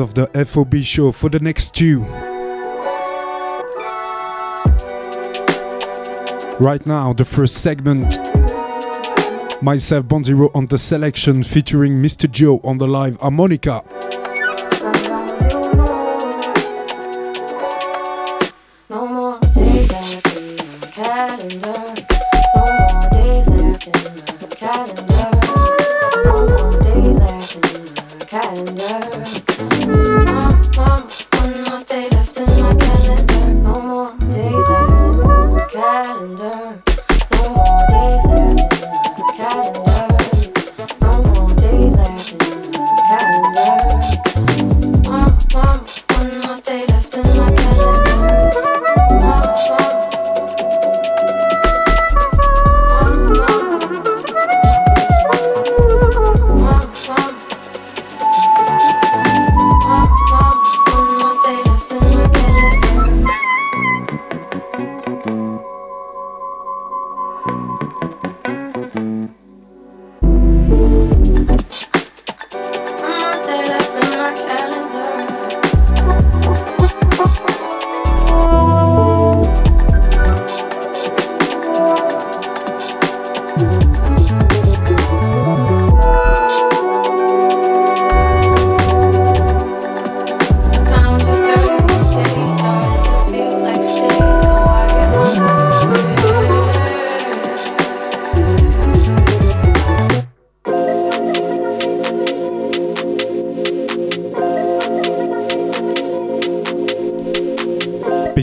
of the FOB show for the next two. Right now, the first segment. Myself, Bonzero on the selection featuring Mr. Joe on the live harmonica.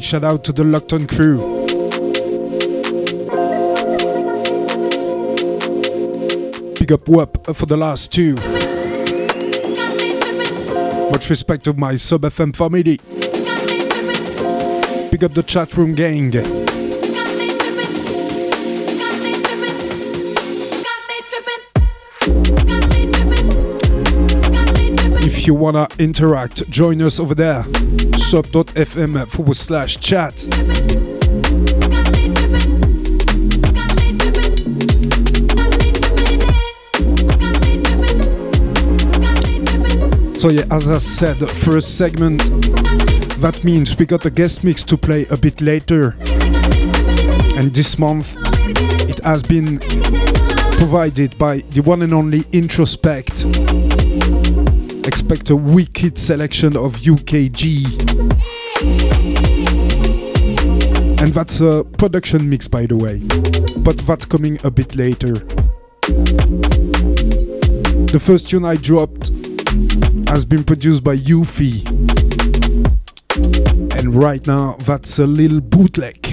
Shout out to the Lockton crew. Big up WAP for the last two. Much respect to my sub FM family. Big up the chat room gang. You wanna interact, join us over there sub.fm forward slash chat. So yeah, as I said, first segment, that means we got a guest mix to play a bit later. And this month, it has been provided by the one and only Introspect expect a wicked selection of UKG. And that's a production mix, by the way, but that's coming a bit later. The first tune I dropped has been produced by Yuffie, and right now that's a little bootleg.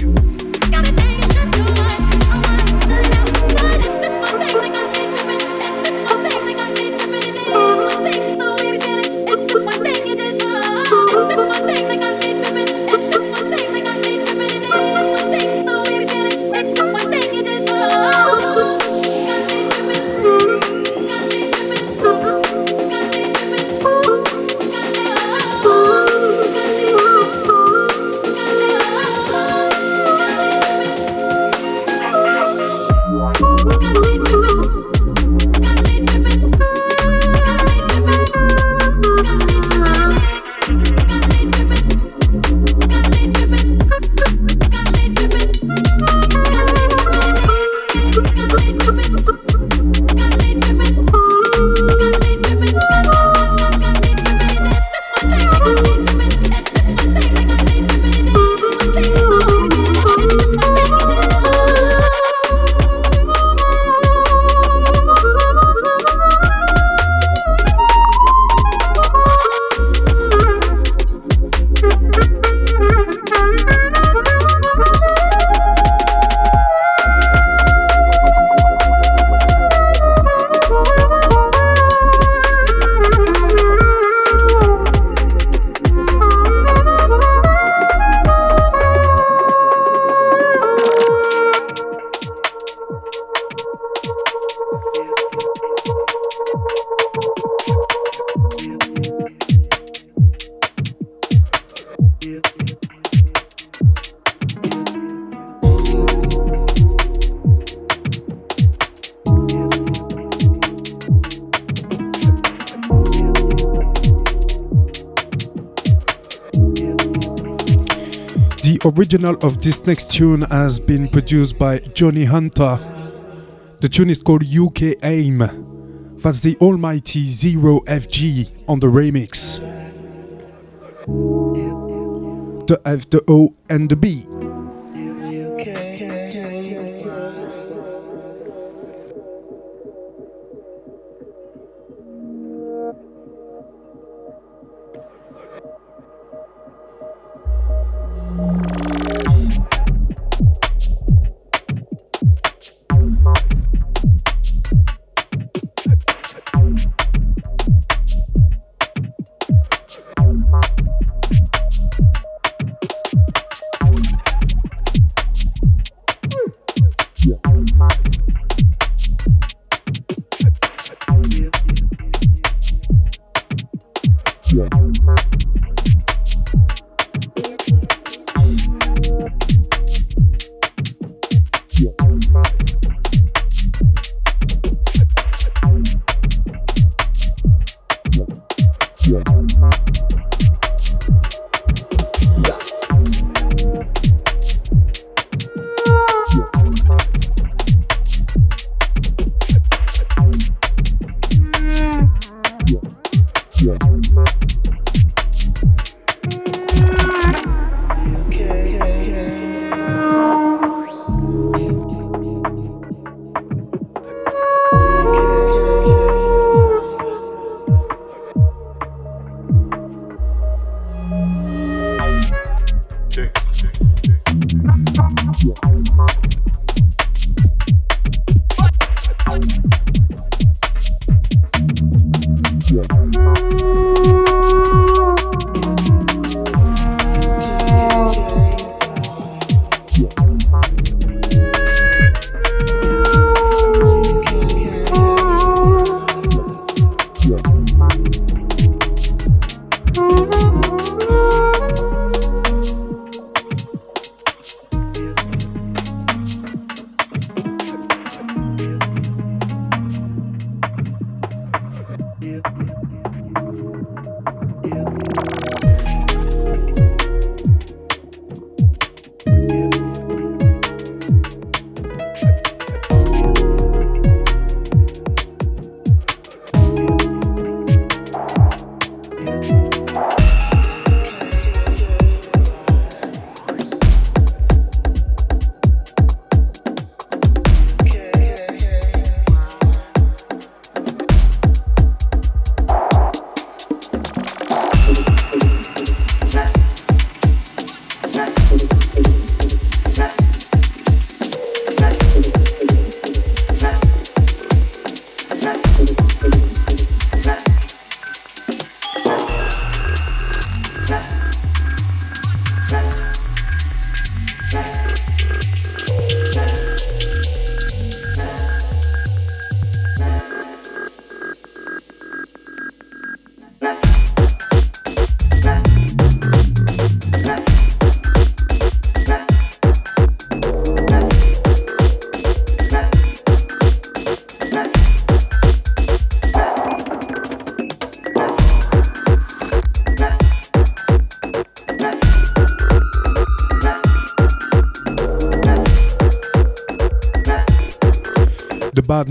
Original of this next tune has been produced by Johnny Hunter. The tune is called UK Aim. That's the almighty Zero FG on the remix. The F, the O, and the B.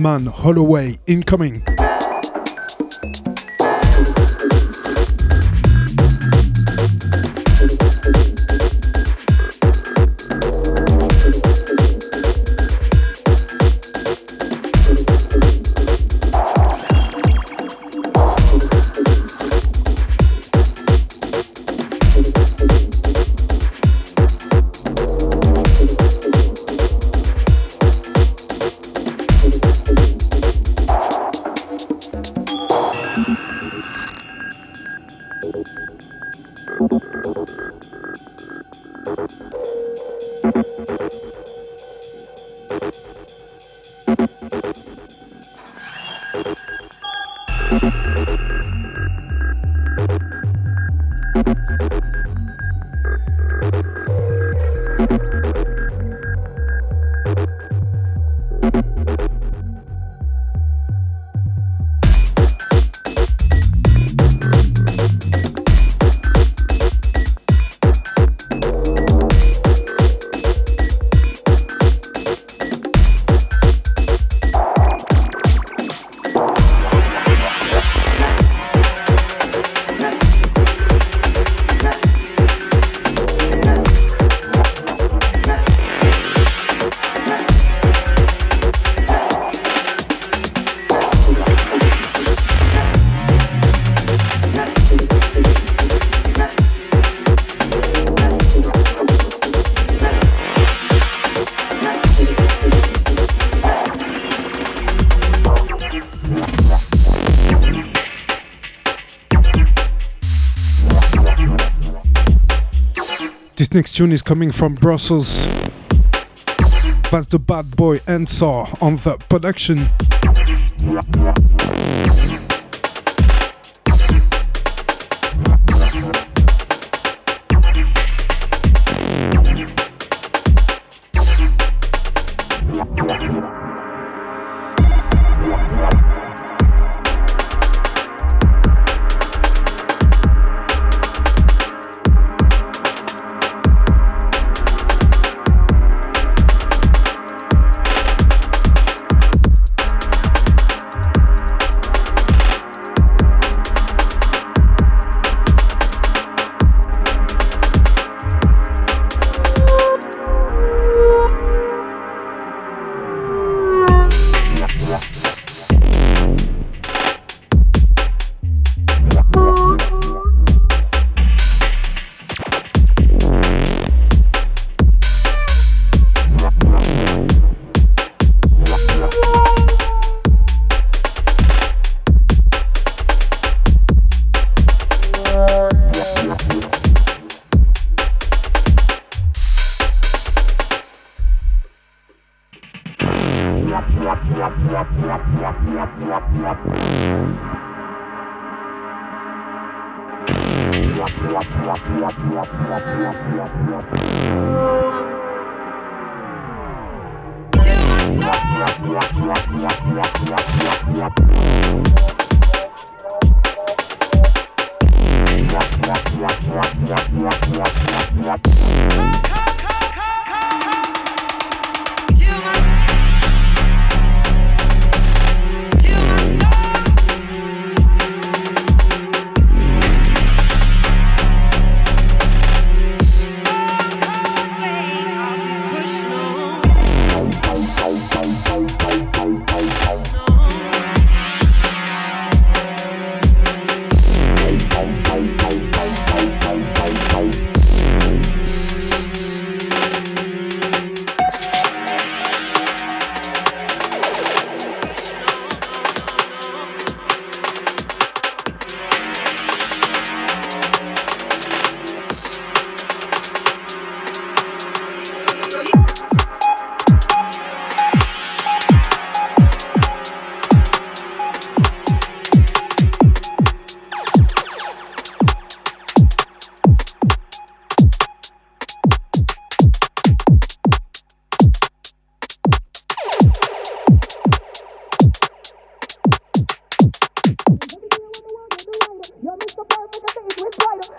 Badman Holloway incoming. Tune is coming from Brussels. That's the bad boy Ansar on the production.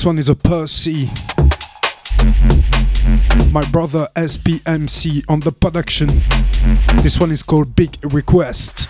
next one is a Percy. My brother SPMC on the production. This one is called Big Request.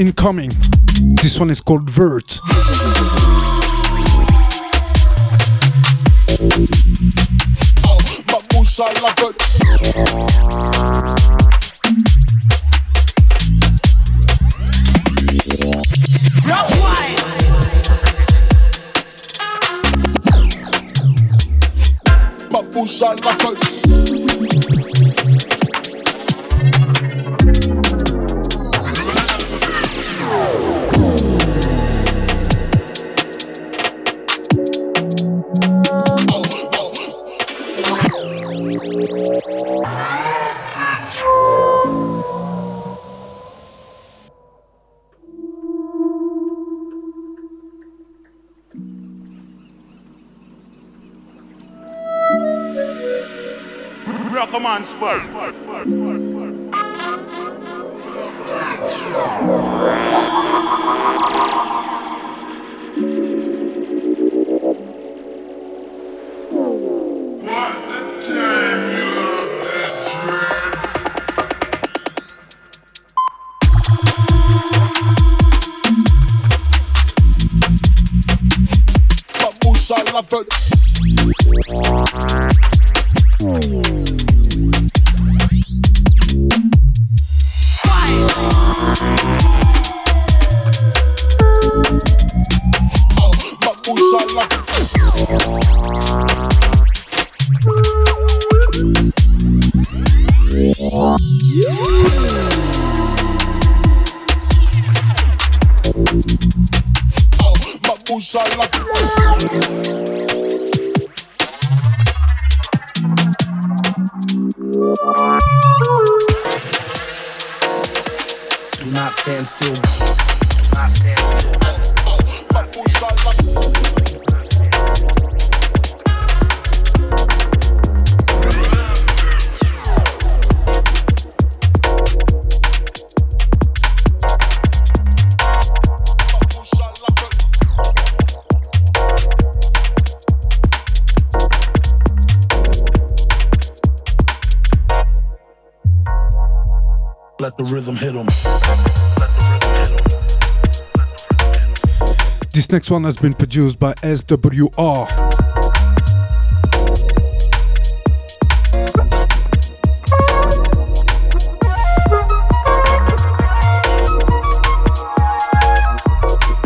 Incoming. This one is called Vert. transfers. Next one has been produced by SWR.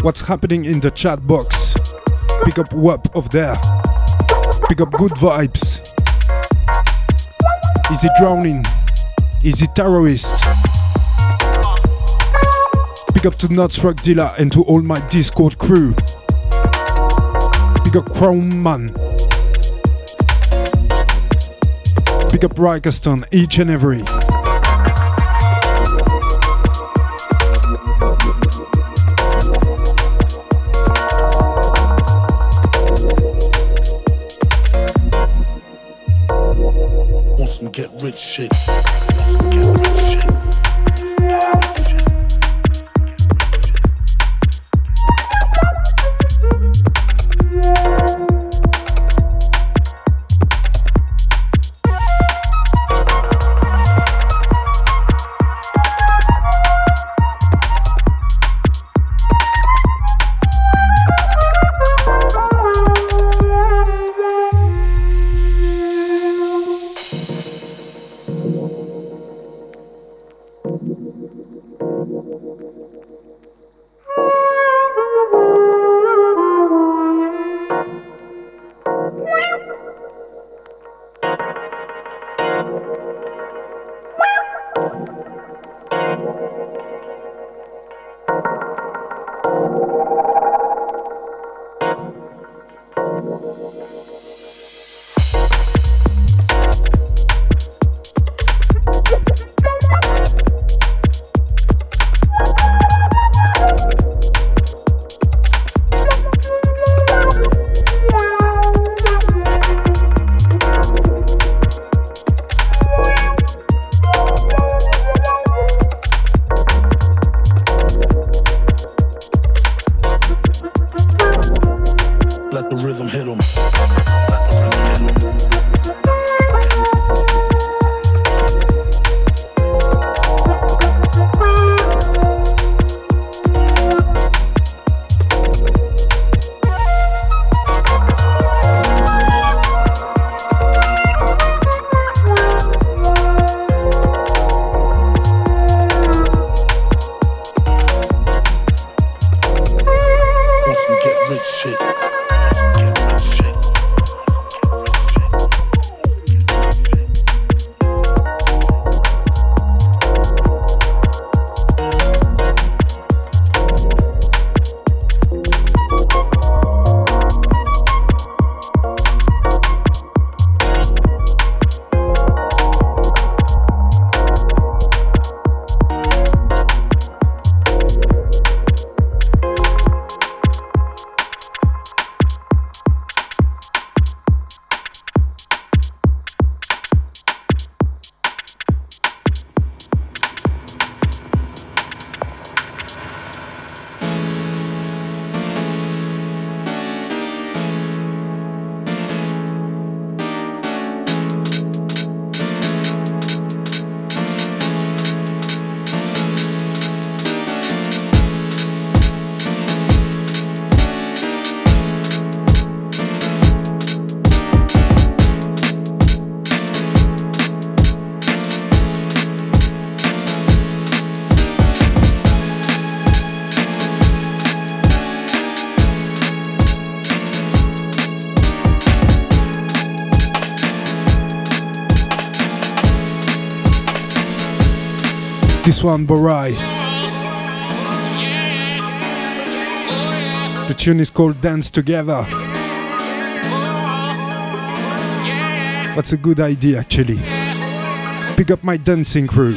what's happening in the chat box. Pick up WAP of there. Pick up good vibes. Is he drowning? Is he terrorist? Pick up to Nuts Rock Dealer and to all my Discord crew. Up Crown Man. Pick up Rikeston each and every. rich shit. Get rich shit. One, Barai. The tune is called Dance Together. That's a good idea, actually. Pick up my dancing crew.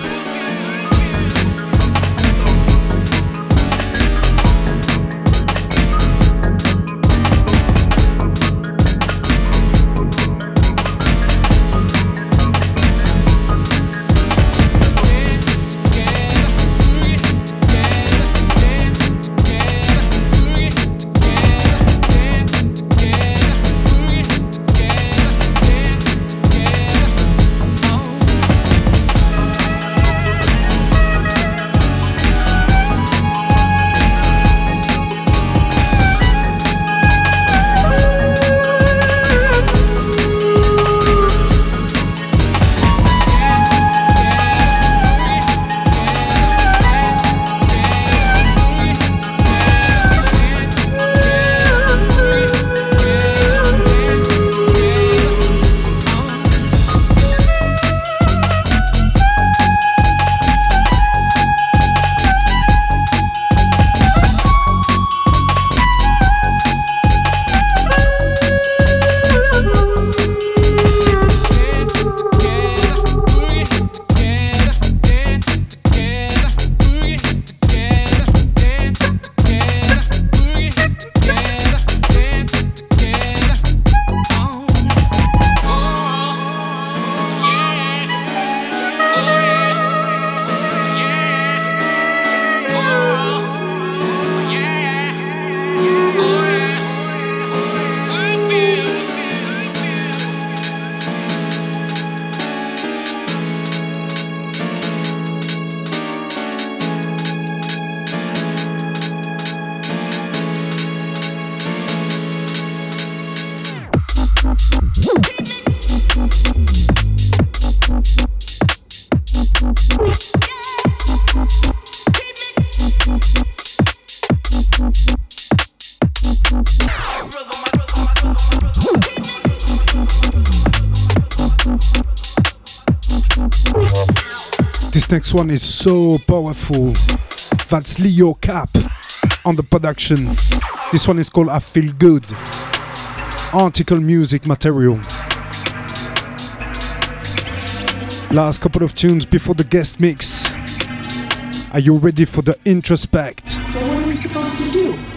Next one is so powerful. That's Leo Cap on the production. This one is called I Feel Good. Article music material. Last couple of tunes before the guest mix. Are you ready for the introspect? So what are we supposed to do?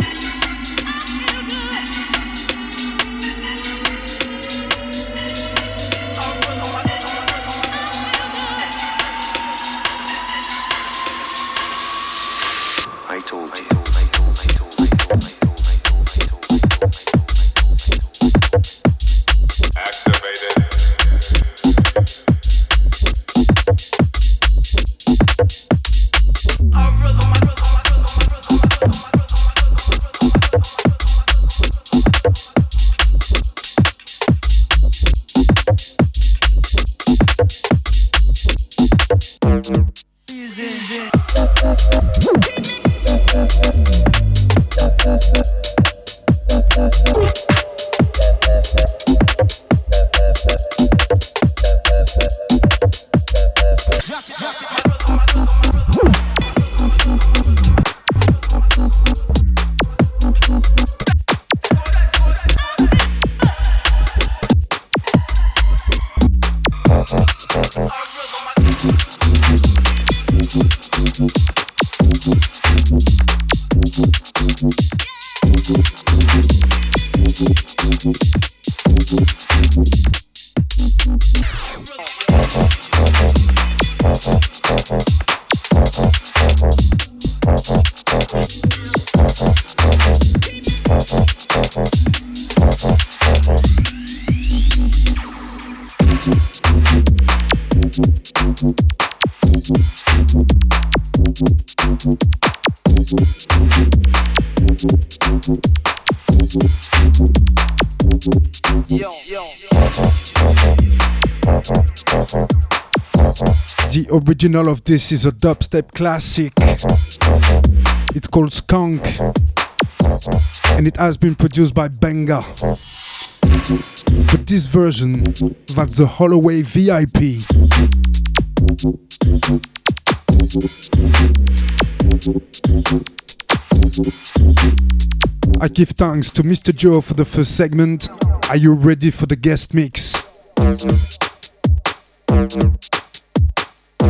Original of this is a dubstep classic. It's called Skunk. And it has been produced by Benga. But this version, that's the Holloway VIP. I give thanks to Mr. Joe for the first segment. Are you ready for the guest mix?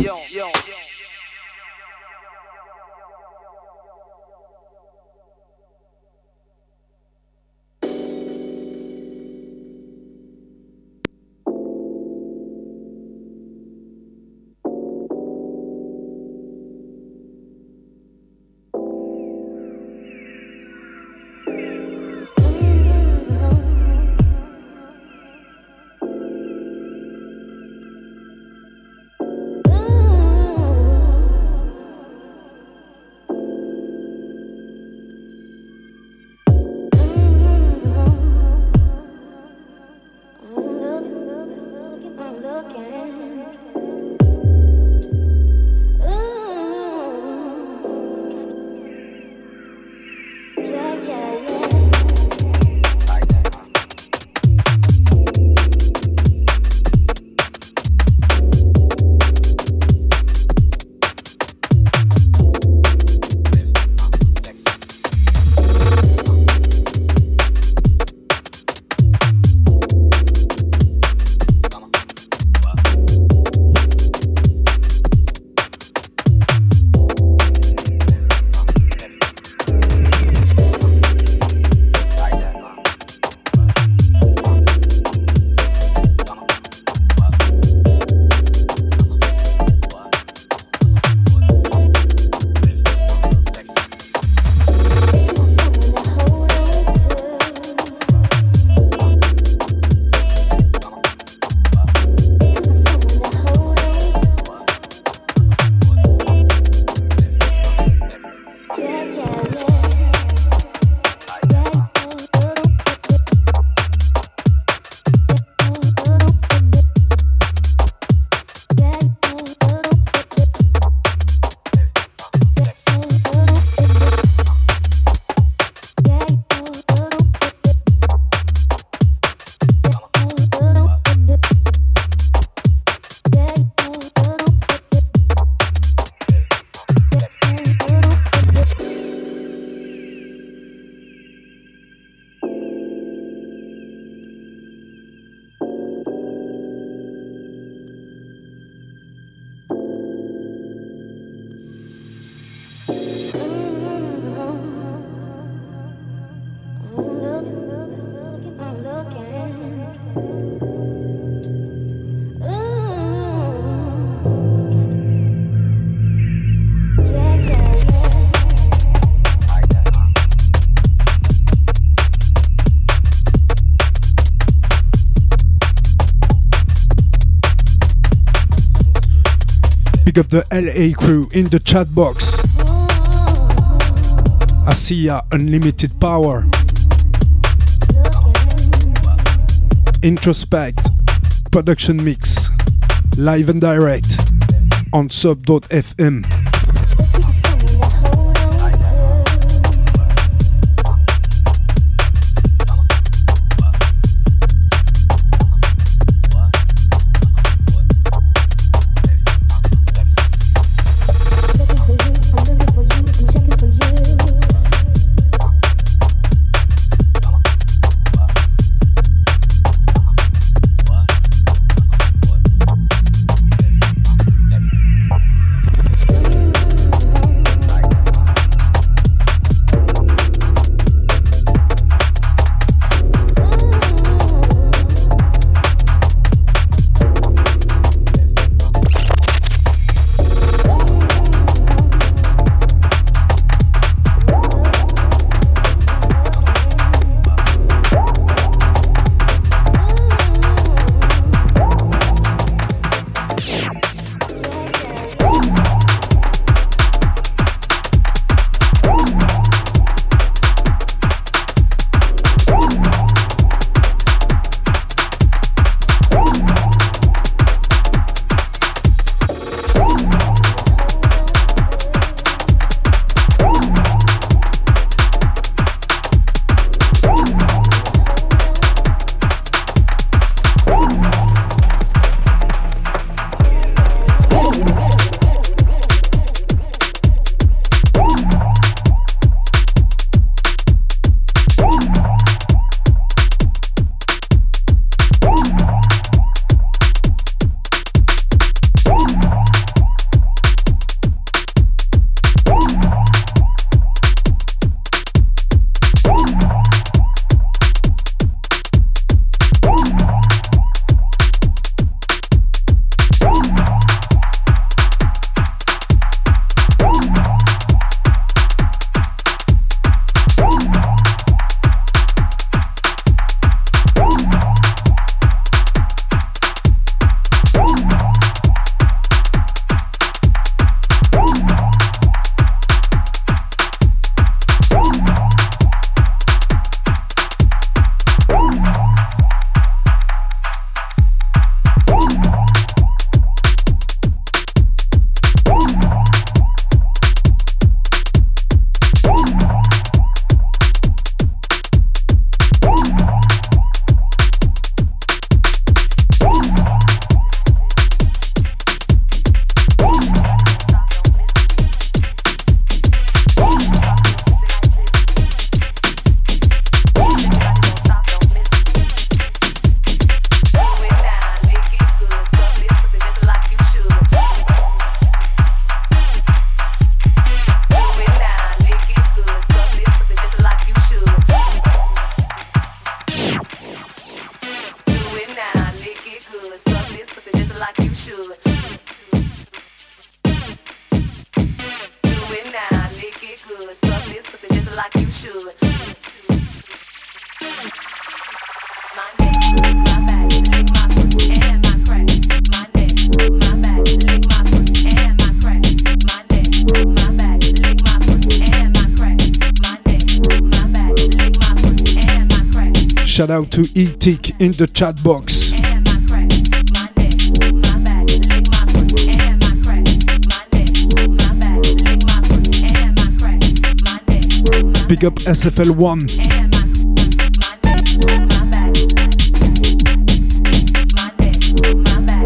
Yo, yo. Up the LA crew in the chat box. Asiya Unlimited Power. Introspect Production Mix. Live and direct on sub.fm. in the chat box. Big up SFL1.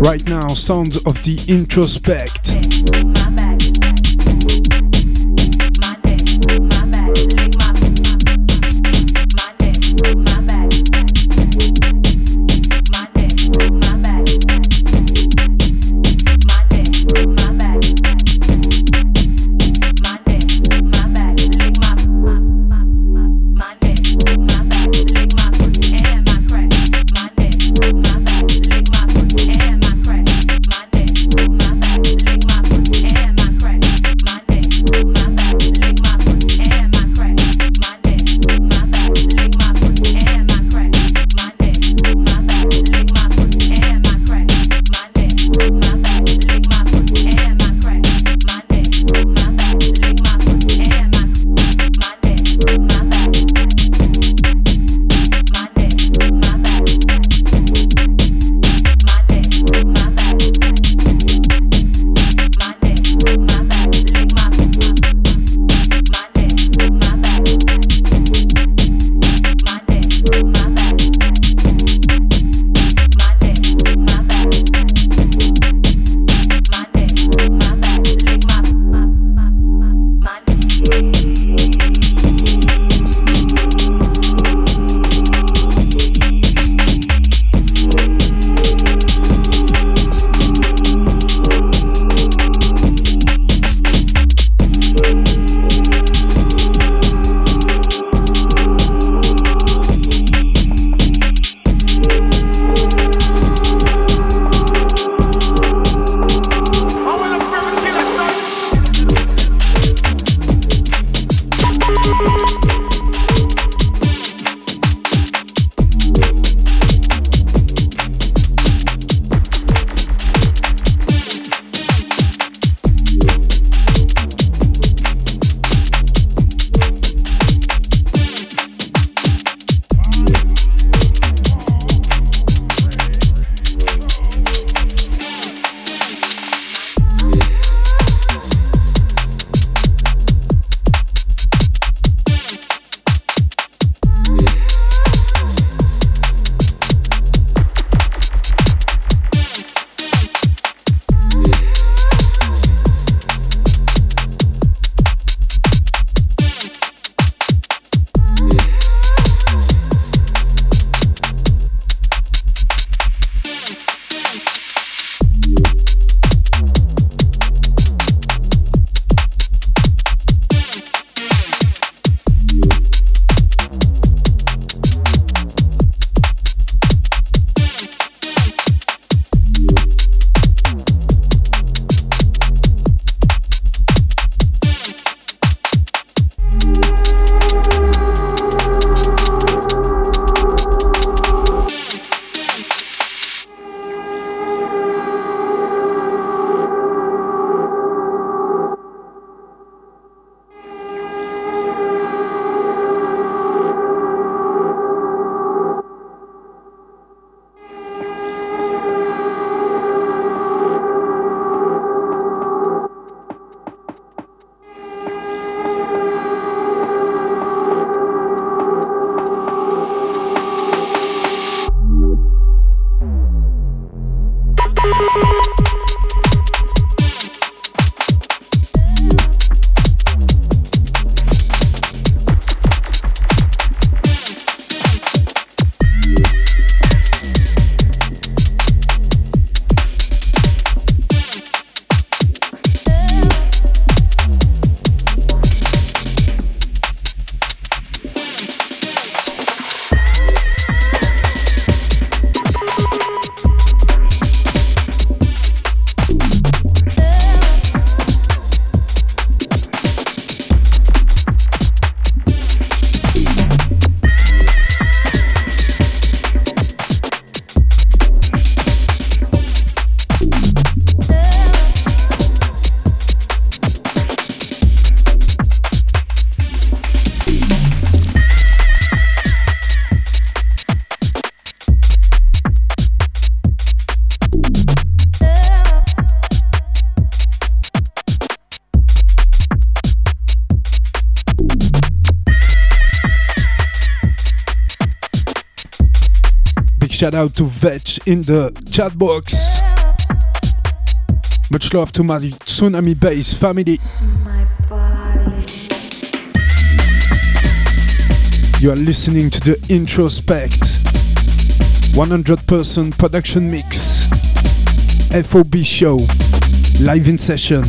Right now, sounds of the introspect. Shout out to Vetch in the chat box. Much love to my Tsunami Bass family. You are listening to the Introspect 100% production mix FOB show live in session.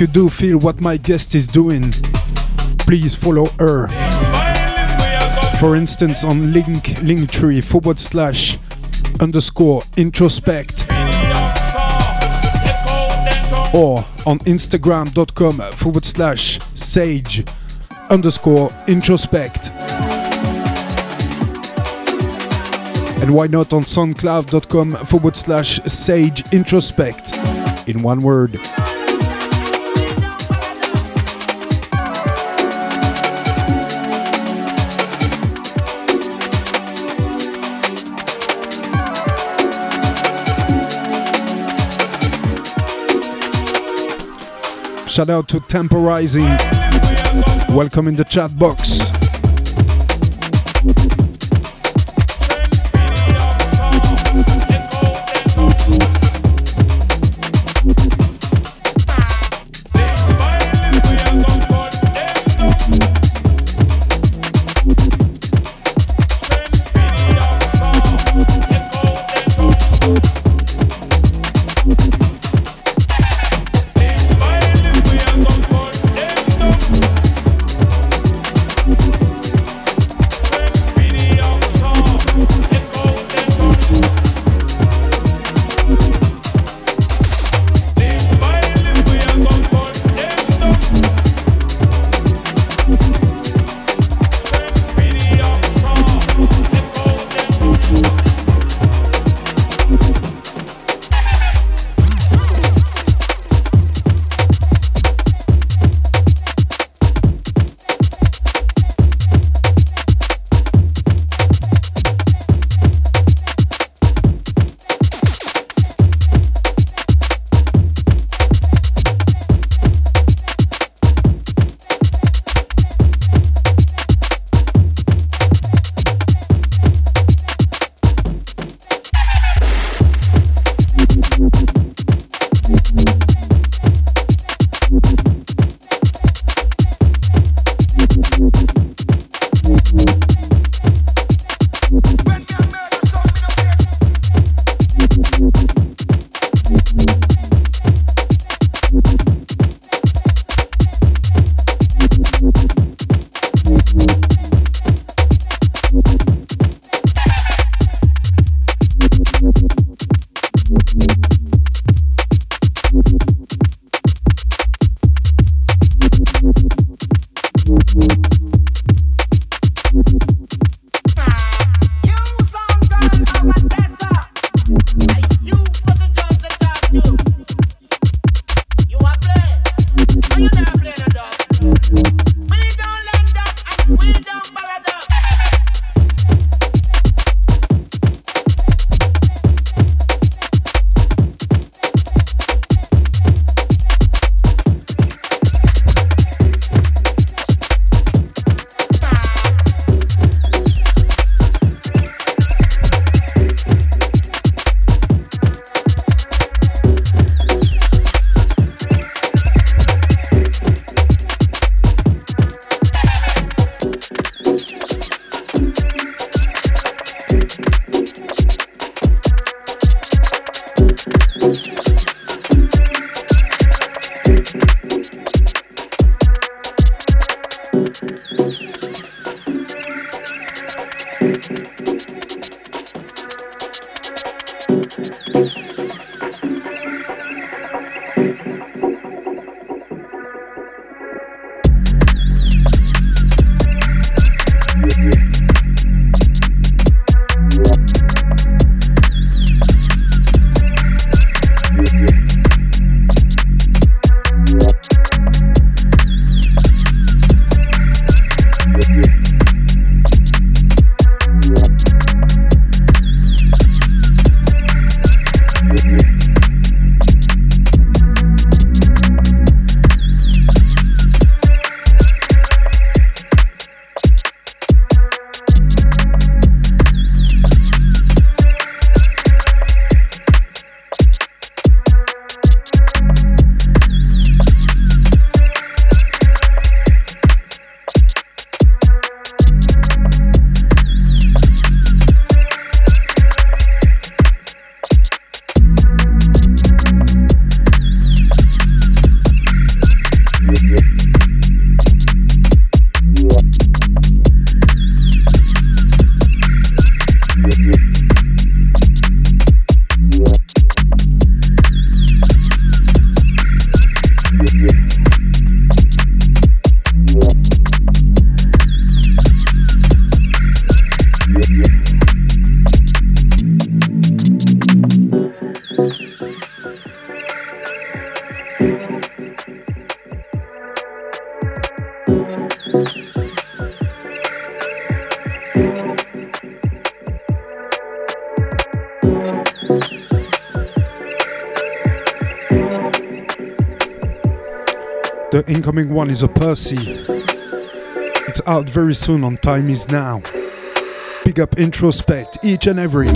If you do feel what my guest is doing, please follow her. For instance, on link linktree forward slash underscore introspect or on instagram.com forward slash sage underscore introspect. And why not on soundcloud.com forward slash sage introspect in one word. Shout out to Temporizing. Welcome in the chat box. The incoming one is a Percy. It's out very soon on Time Is Now. Big up introspect each and every.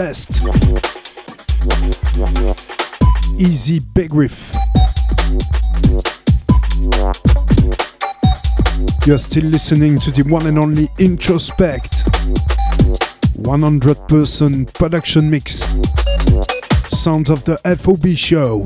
Blessed. Easy Big Riff. You're still listening to the one and only Introspect 100% production mix. Sounds of the FOB show.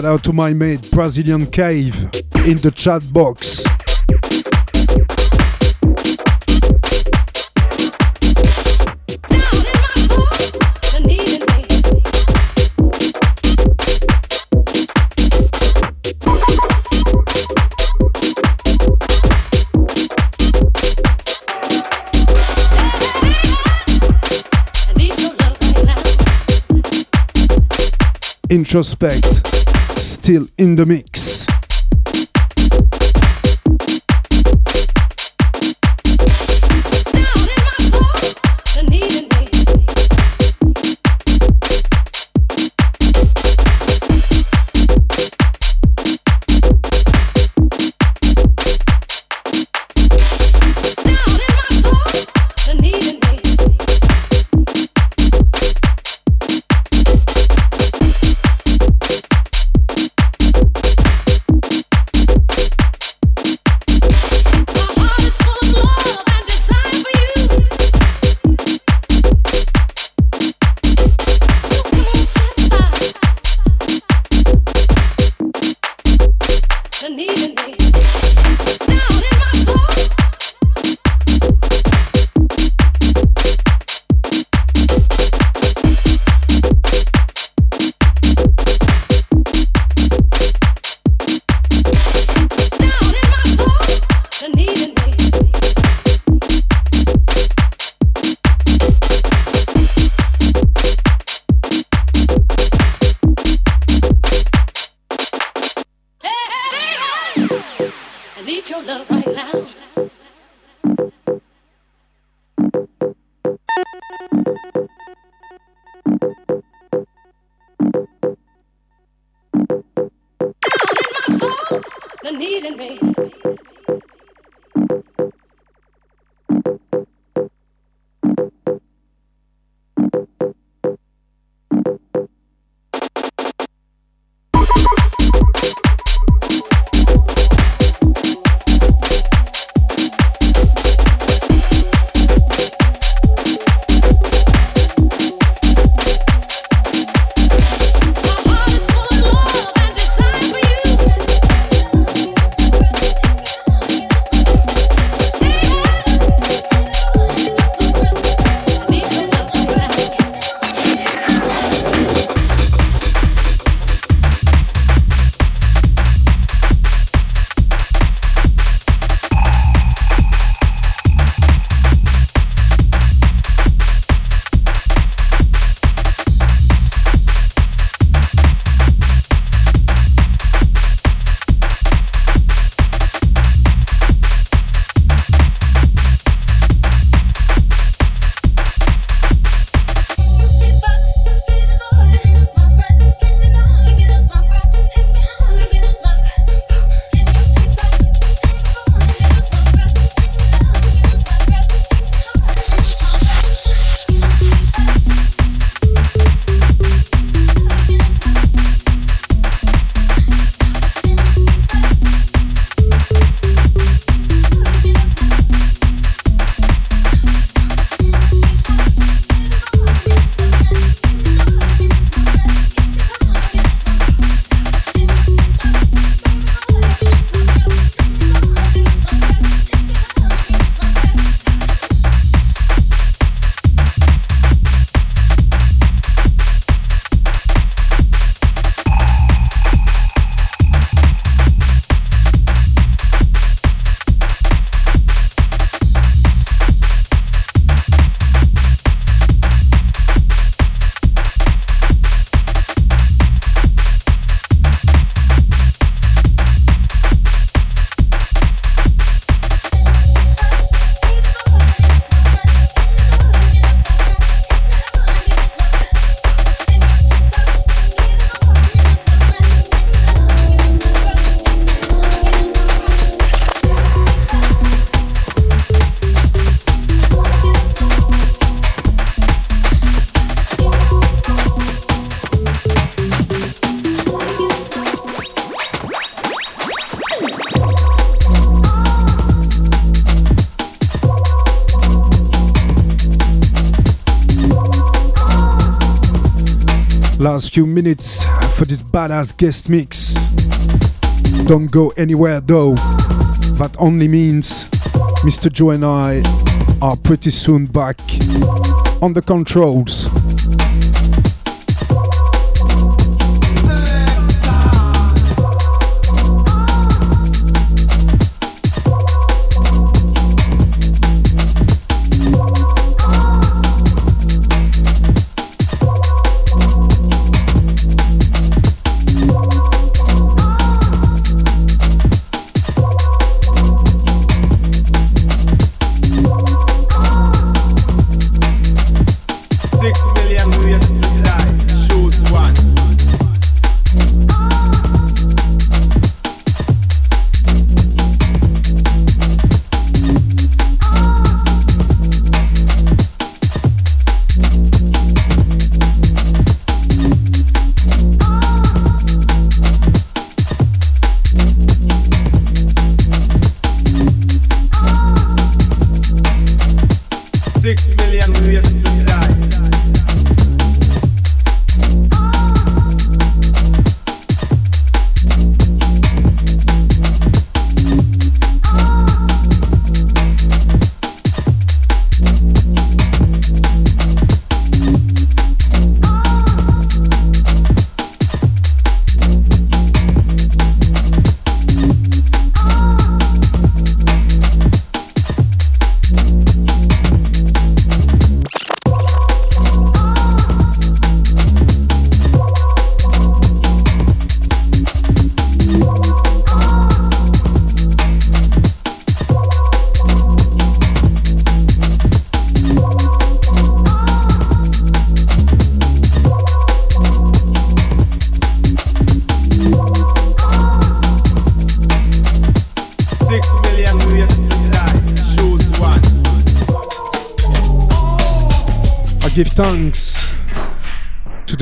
Shout out to my mate Brazilian Cave in the chat box. Introspect, still in the mix. Minutes for this badass guest mix. Don't go anywhere though. That only means Mr. Joe and I are pretty soon back on the controls.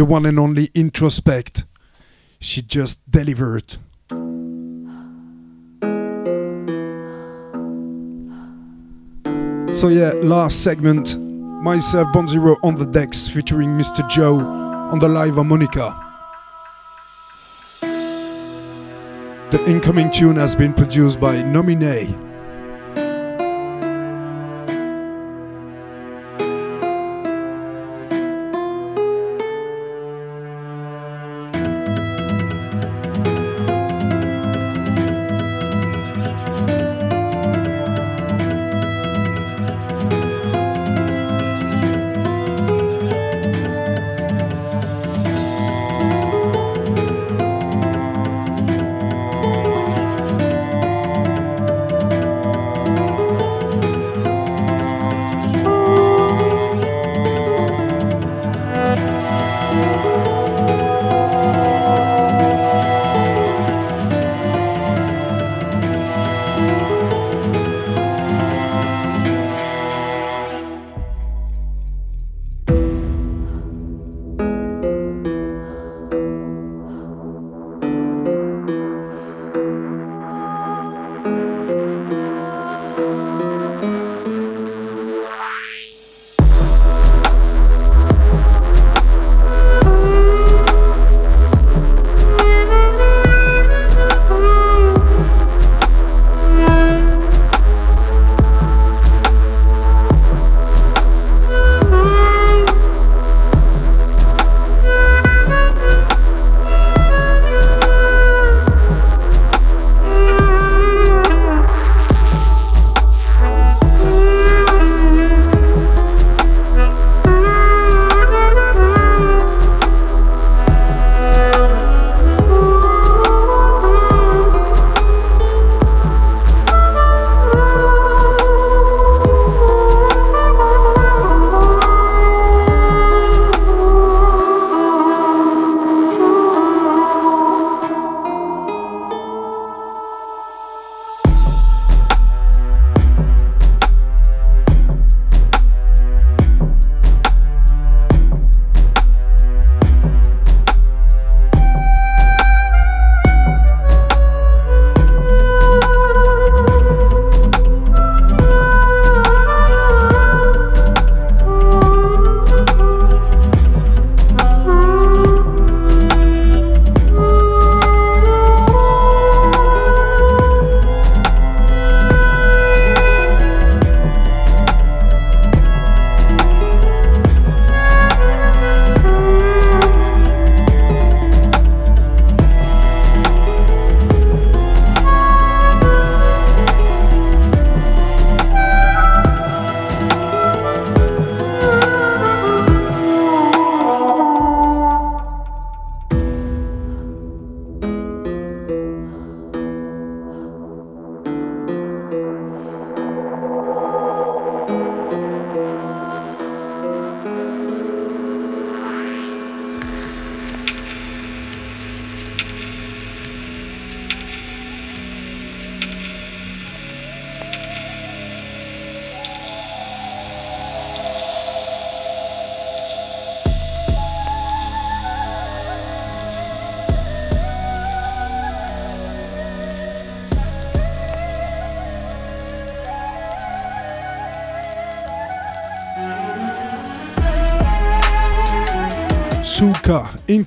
One and only Introspect. She just delivered. So yeah, last segment. Myself, Bonzero on the decks, featuring Mr. Joe on the live harmonica. The incoming tune has been produced by Nominee.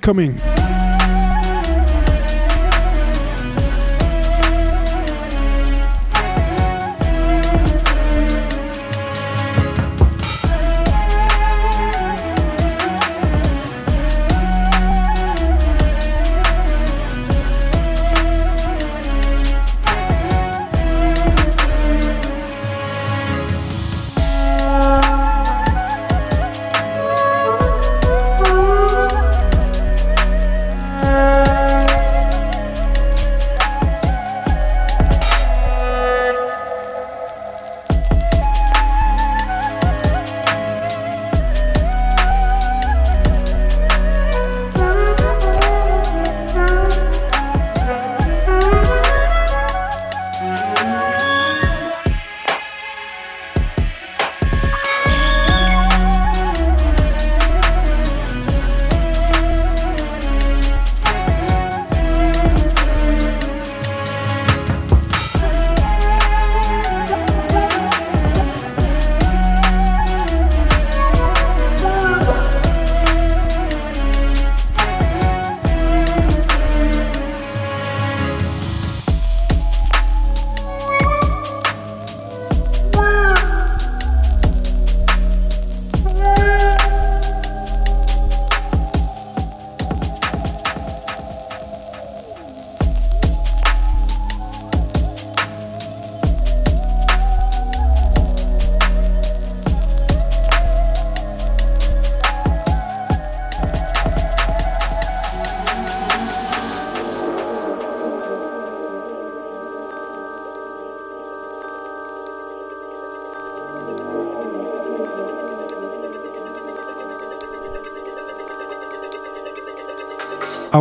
Suka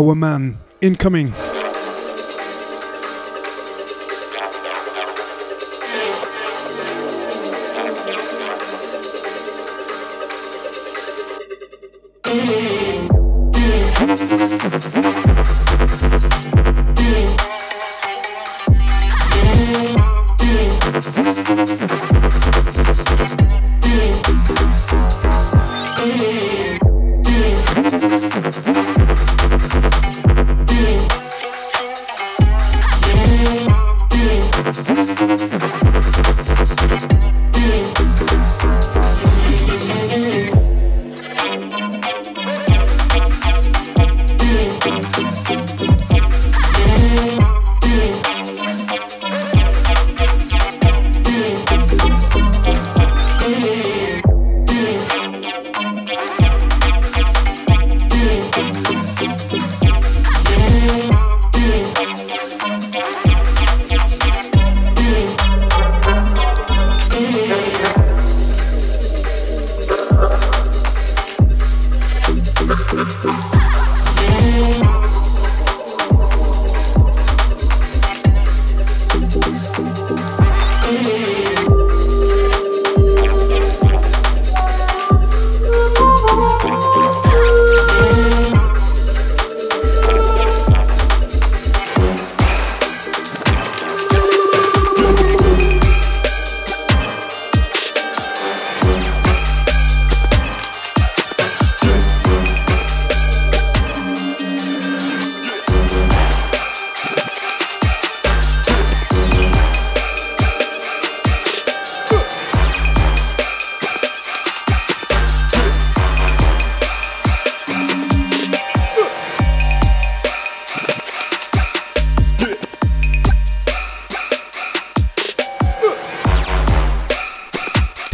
Our man incoming.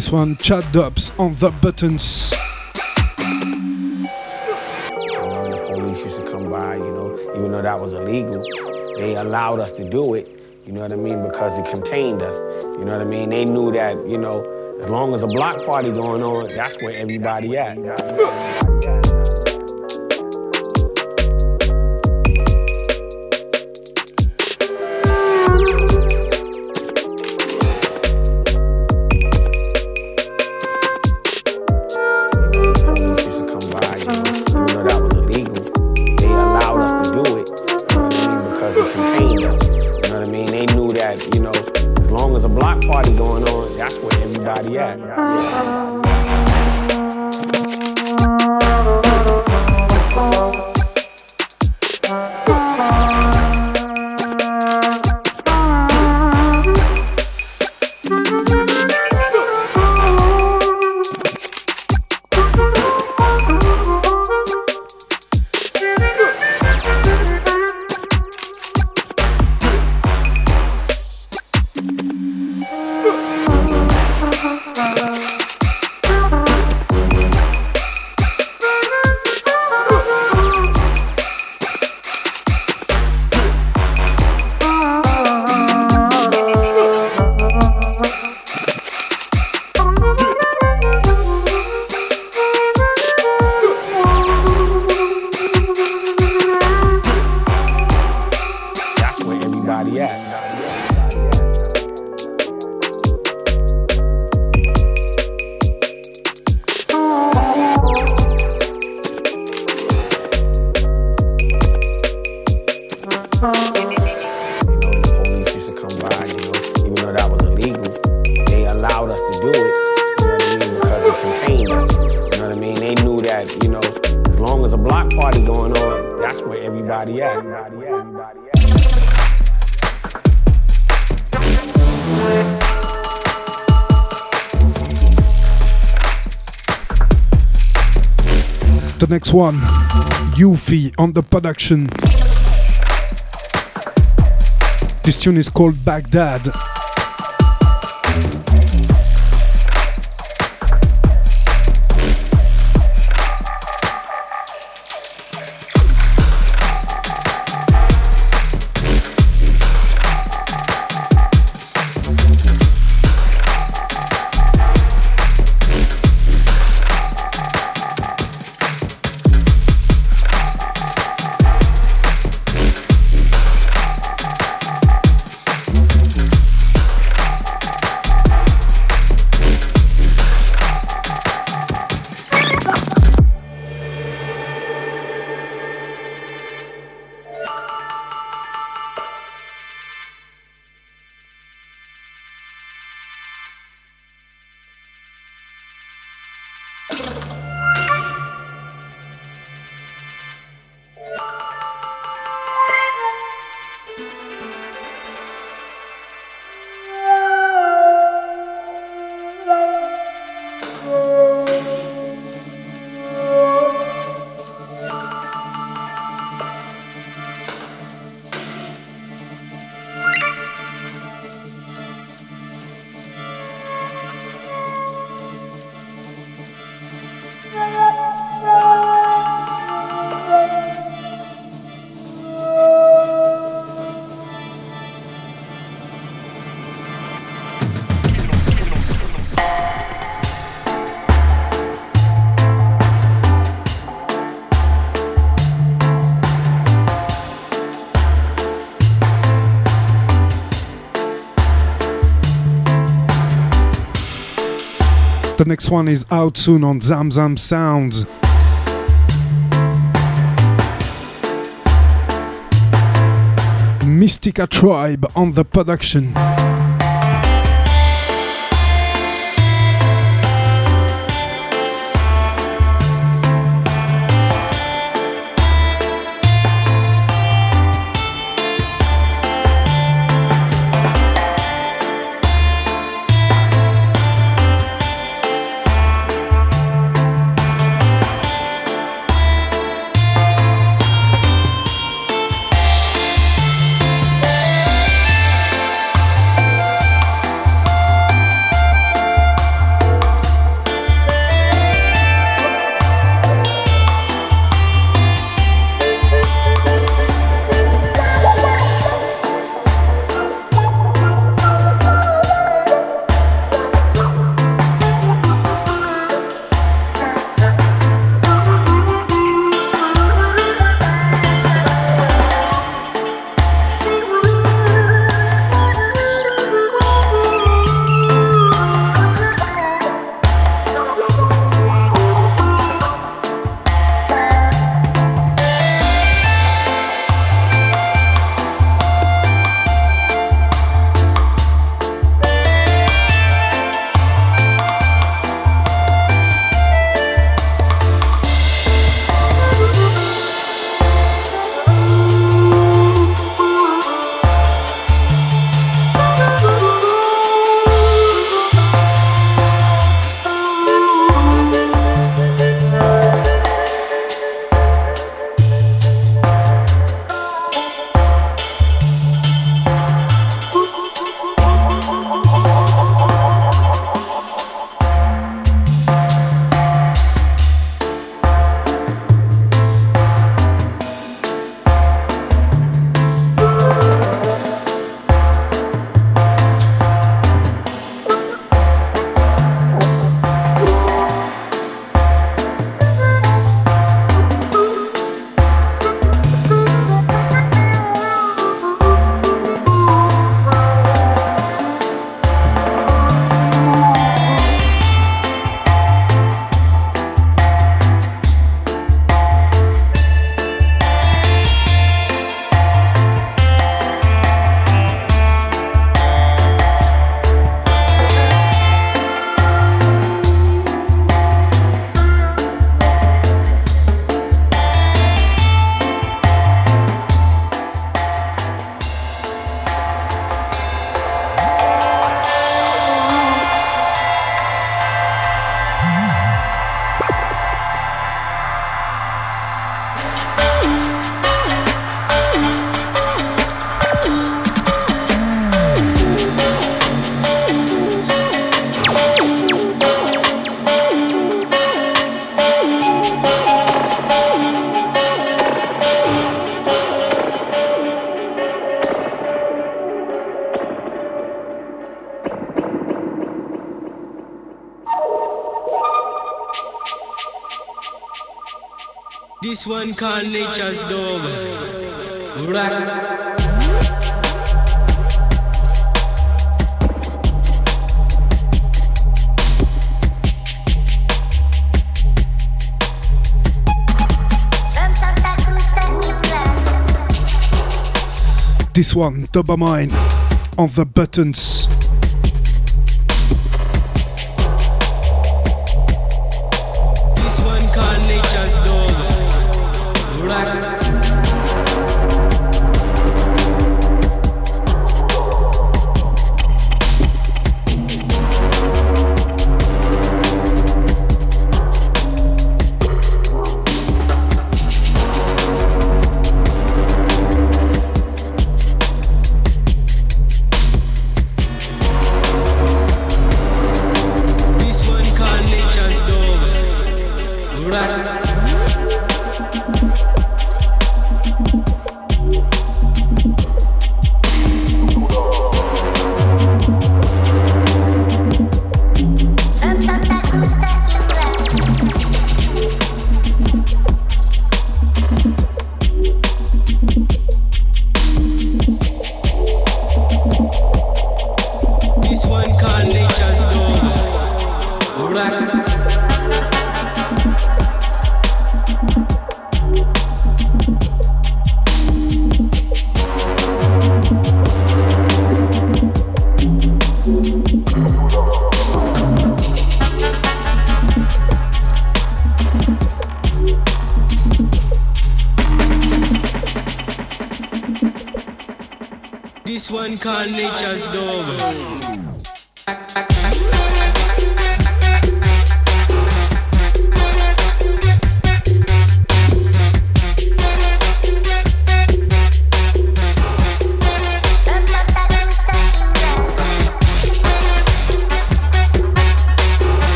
This one, Chad Dubz on the buttons. Police used to come by, you know, even though that was illegal, they allowed us to do it, you know what I mean, because it contained us. You know what I mean? They knew that, you know, as long as a block party going on, that's where everybody at. production. This tune is called Baghdad. This one is out soon on Zam Zam Sounds. Mystica Tribe on the production. Called Nature's Dove. Rock. This one, Dopamine, on the buttons.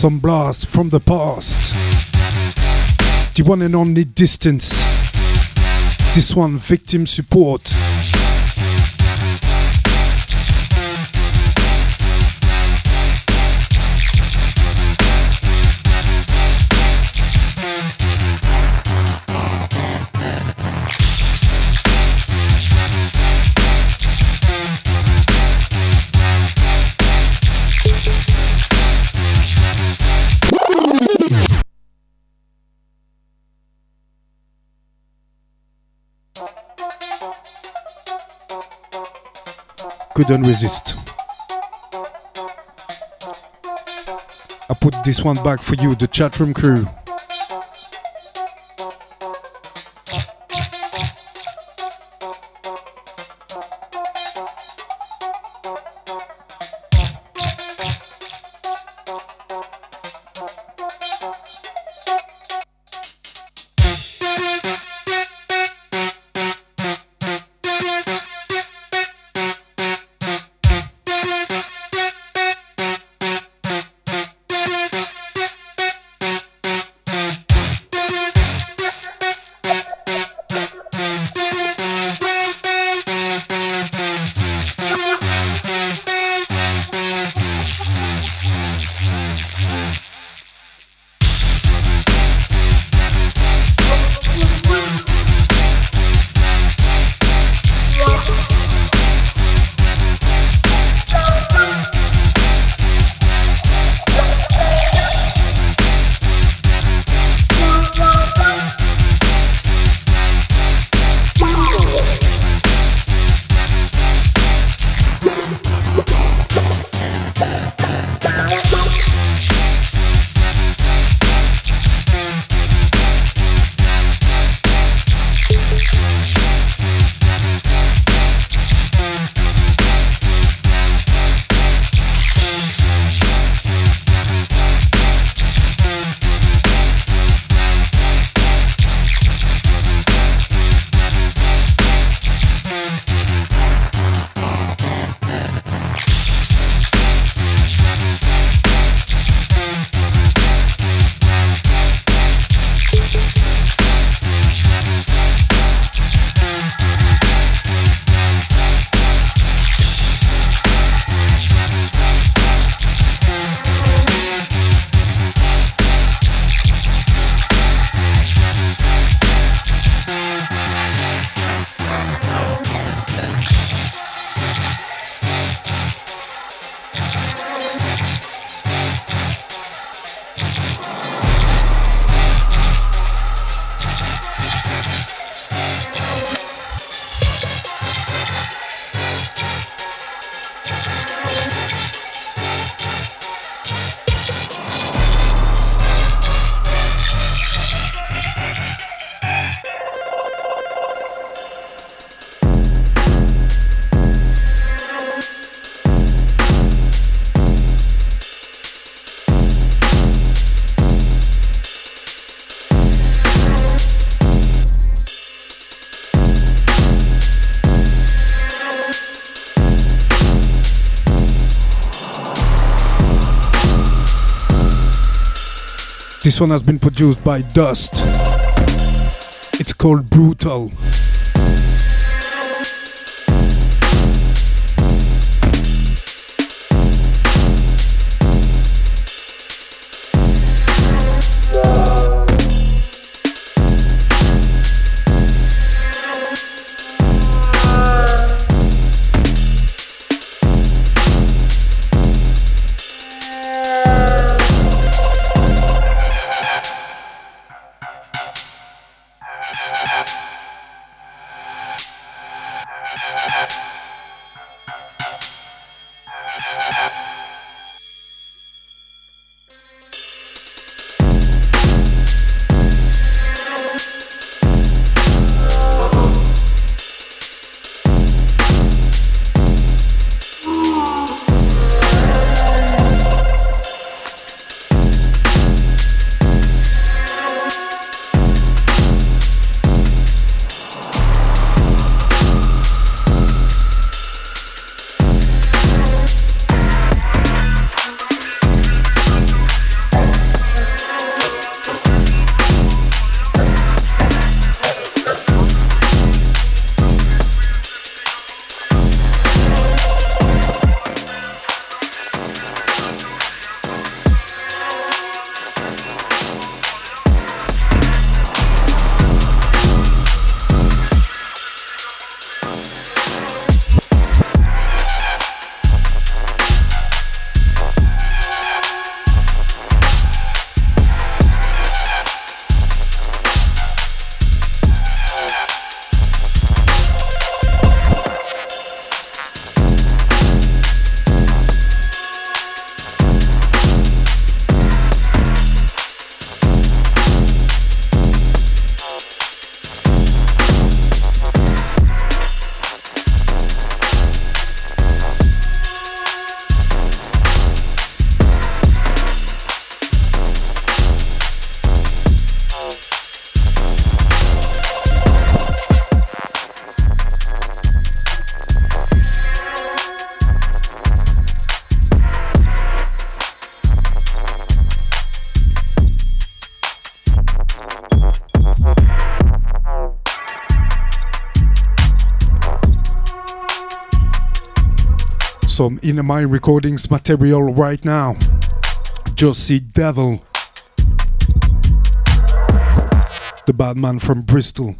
Some blast from the past. The one and only Distance. This one, victim support. Couldn't resist. I put this one back for you, the chatroom crew. One has been produced by Dust. It's called Brutal. Innamind Recordings material right now. See Devil, the bad man from Bristol.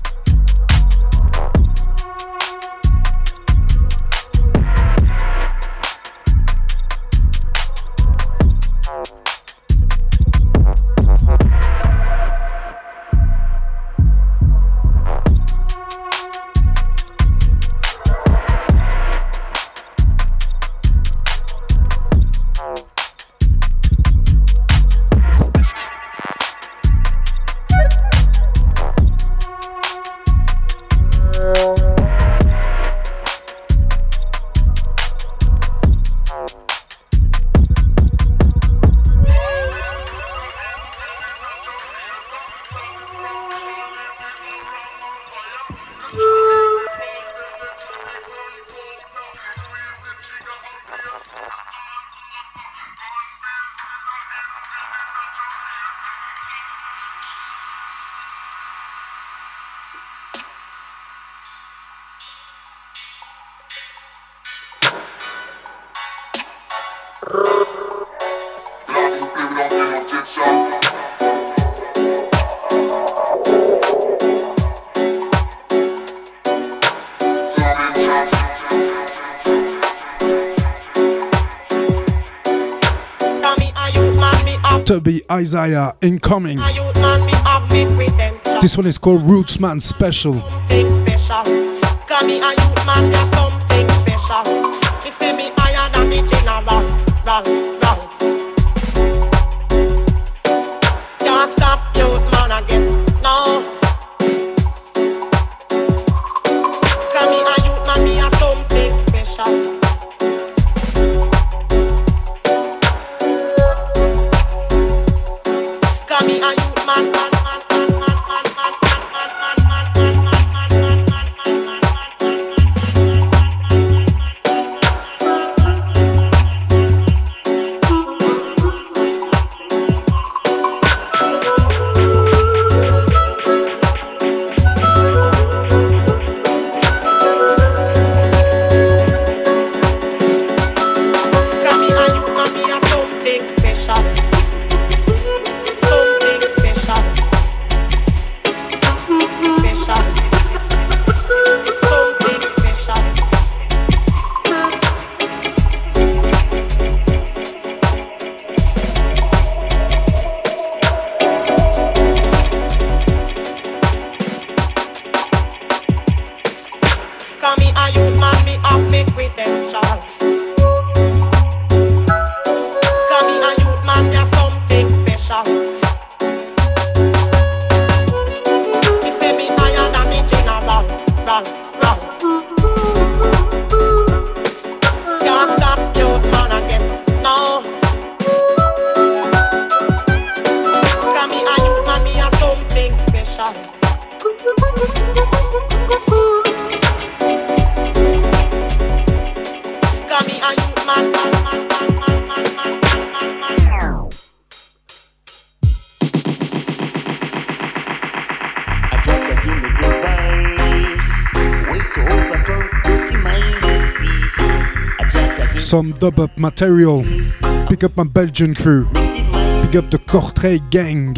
To be Isaiah incoming. This one is called Rootsman Special. special. Pick up my Belgian crew. Pick up the Cortray Gang.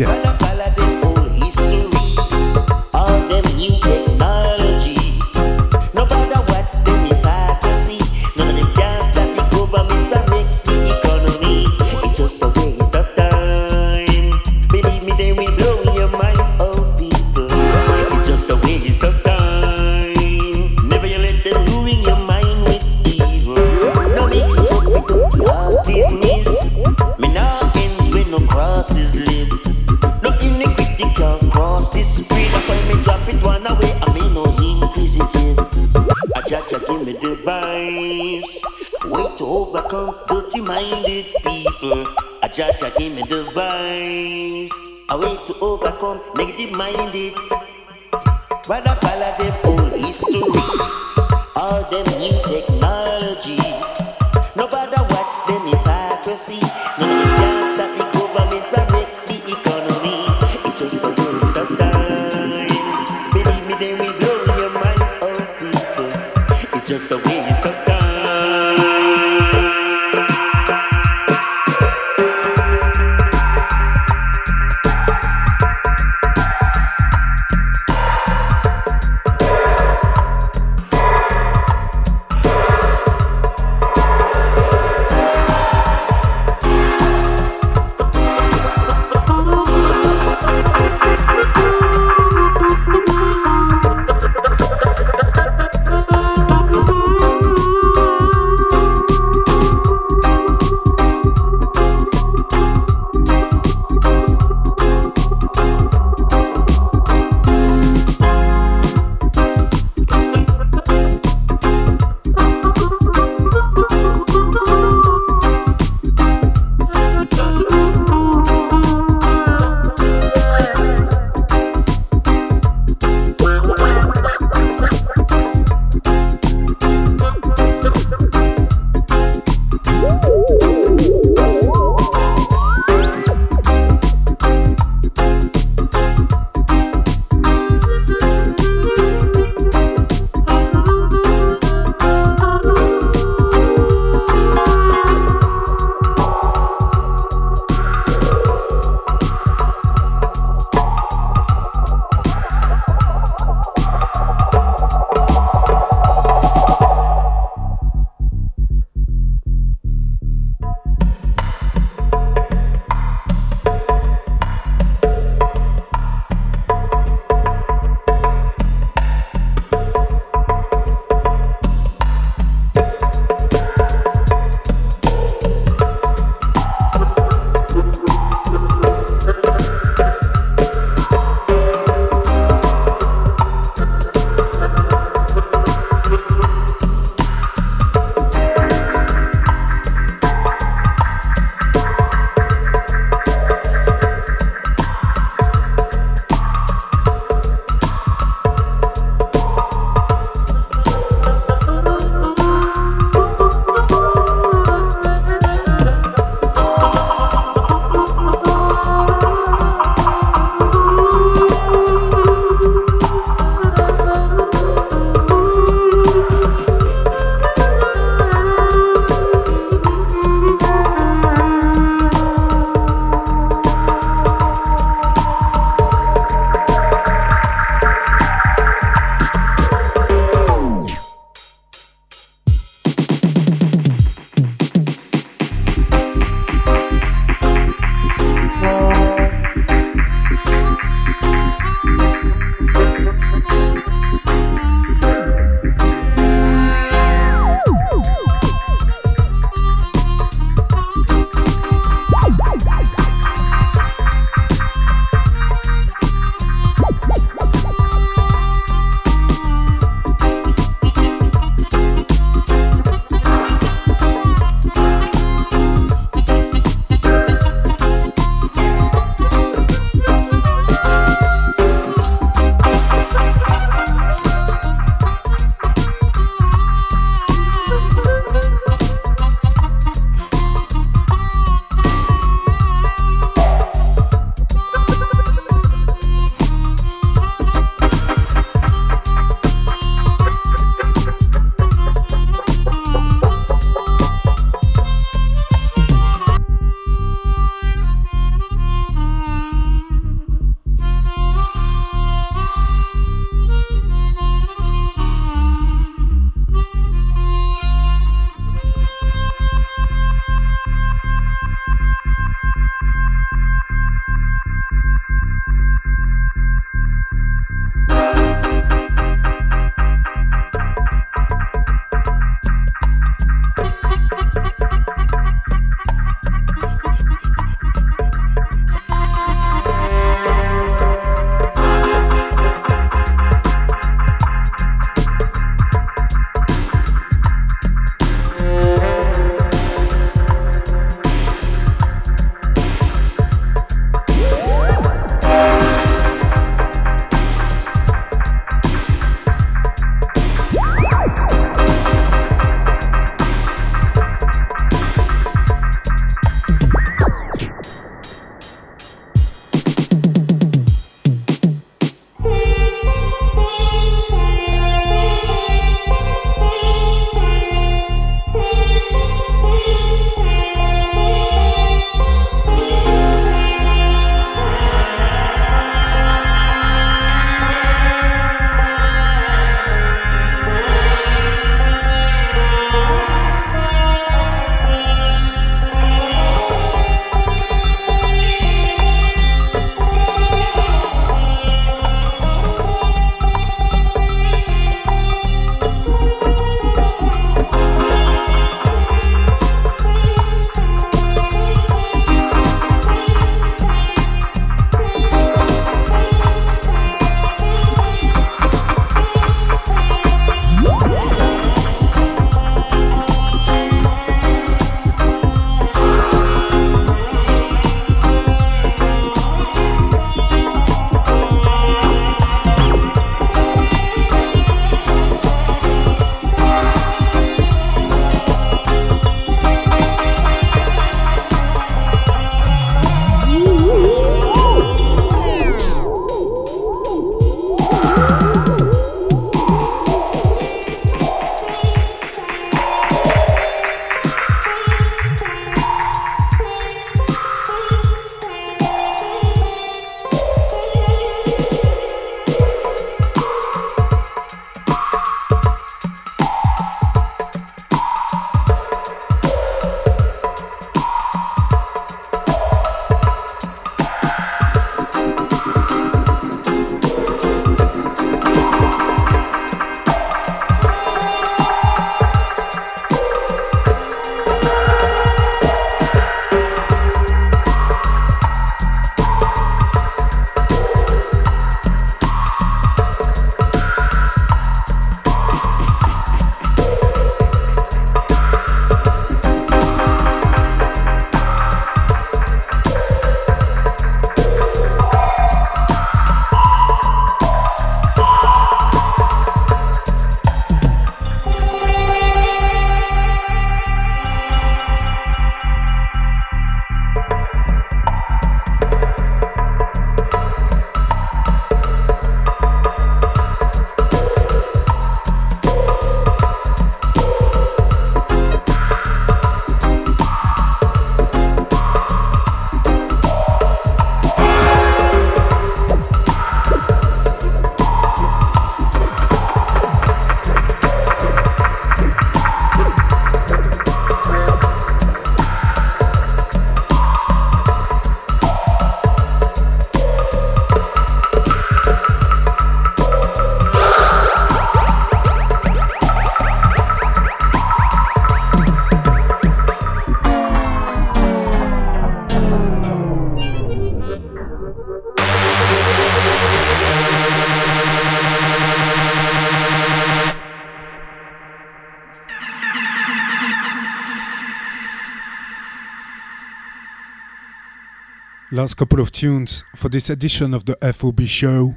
Last couple of tunes for this edition of the FOB show.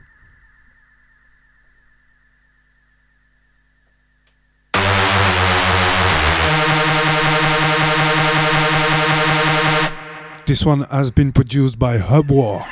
This one has been produced by Hub War.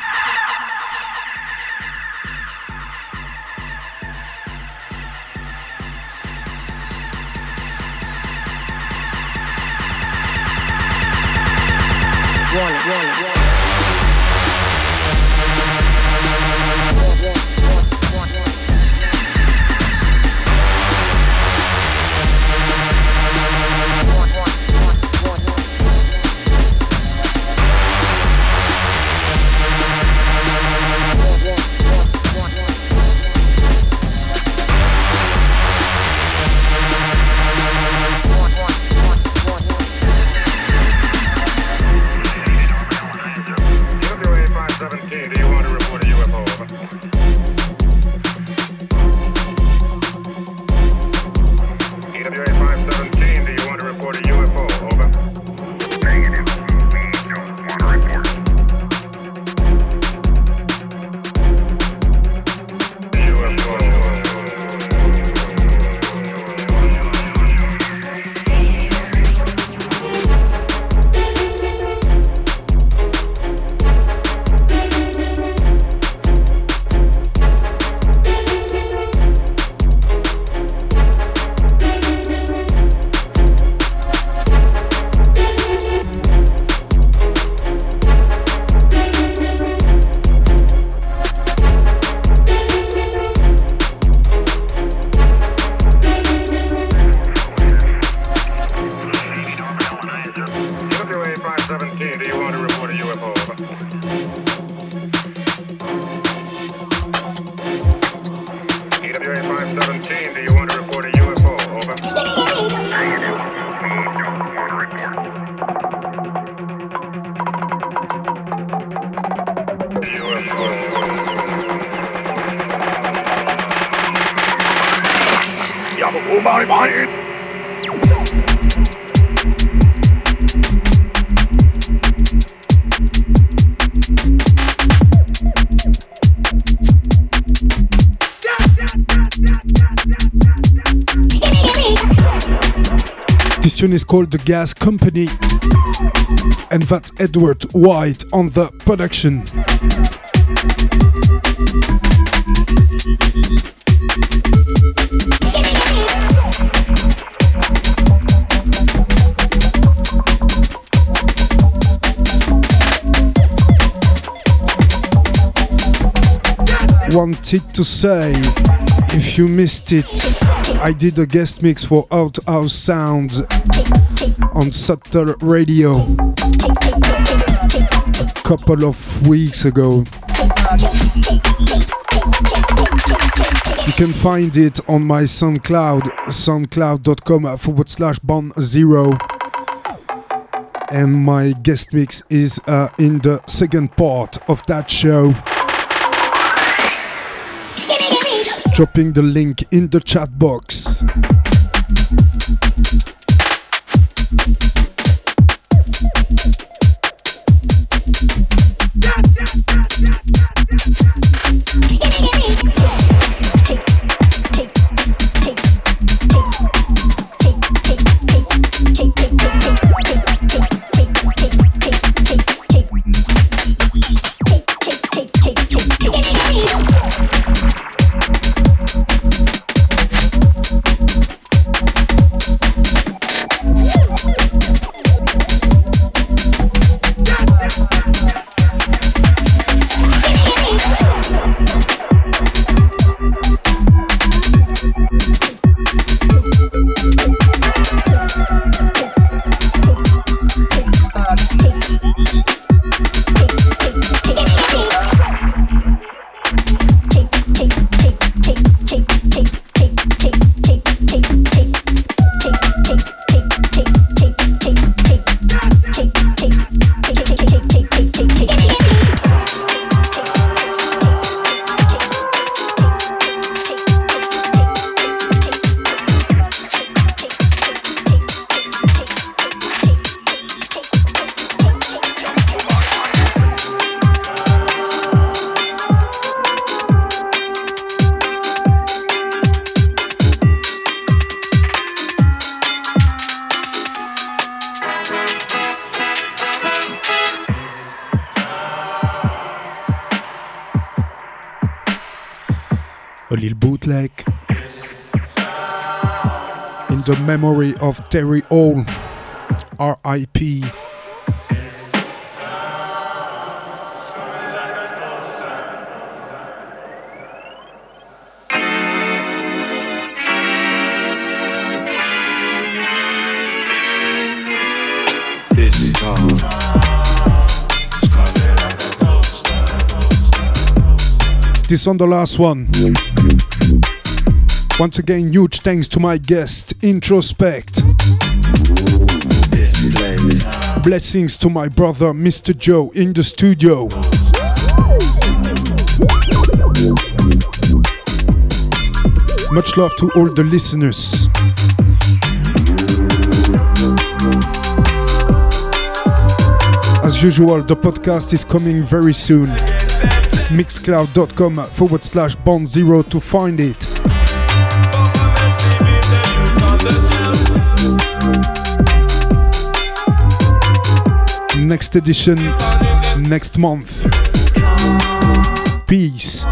Called The Gas Company, and that's Edward White on the production. Wanted to say, if you missed it, I did a guest mix for Out House Sounds on Sutter Radio a couple of weeks ago. You can find it on my SoundCloud, soundcloud.com forward slash bon zero. And my guest mix is uh, in the second part of that show. Dropping the link in the chat box. On the last one. Once again, huge thanks to my guest, Introspect. Blessings to my brother, Mr. Joe, in the studio. Much love to all the listeners. As usual, the podcast is coming very soon. Mixcloud.com forward slash bond zero to find it. Next edition, next month. Peace.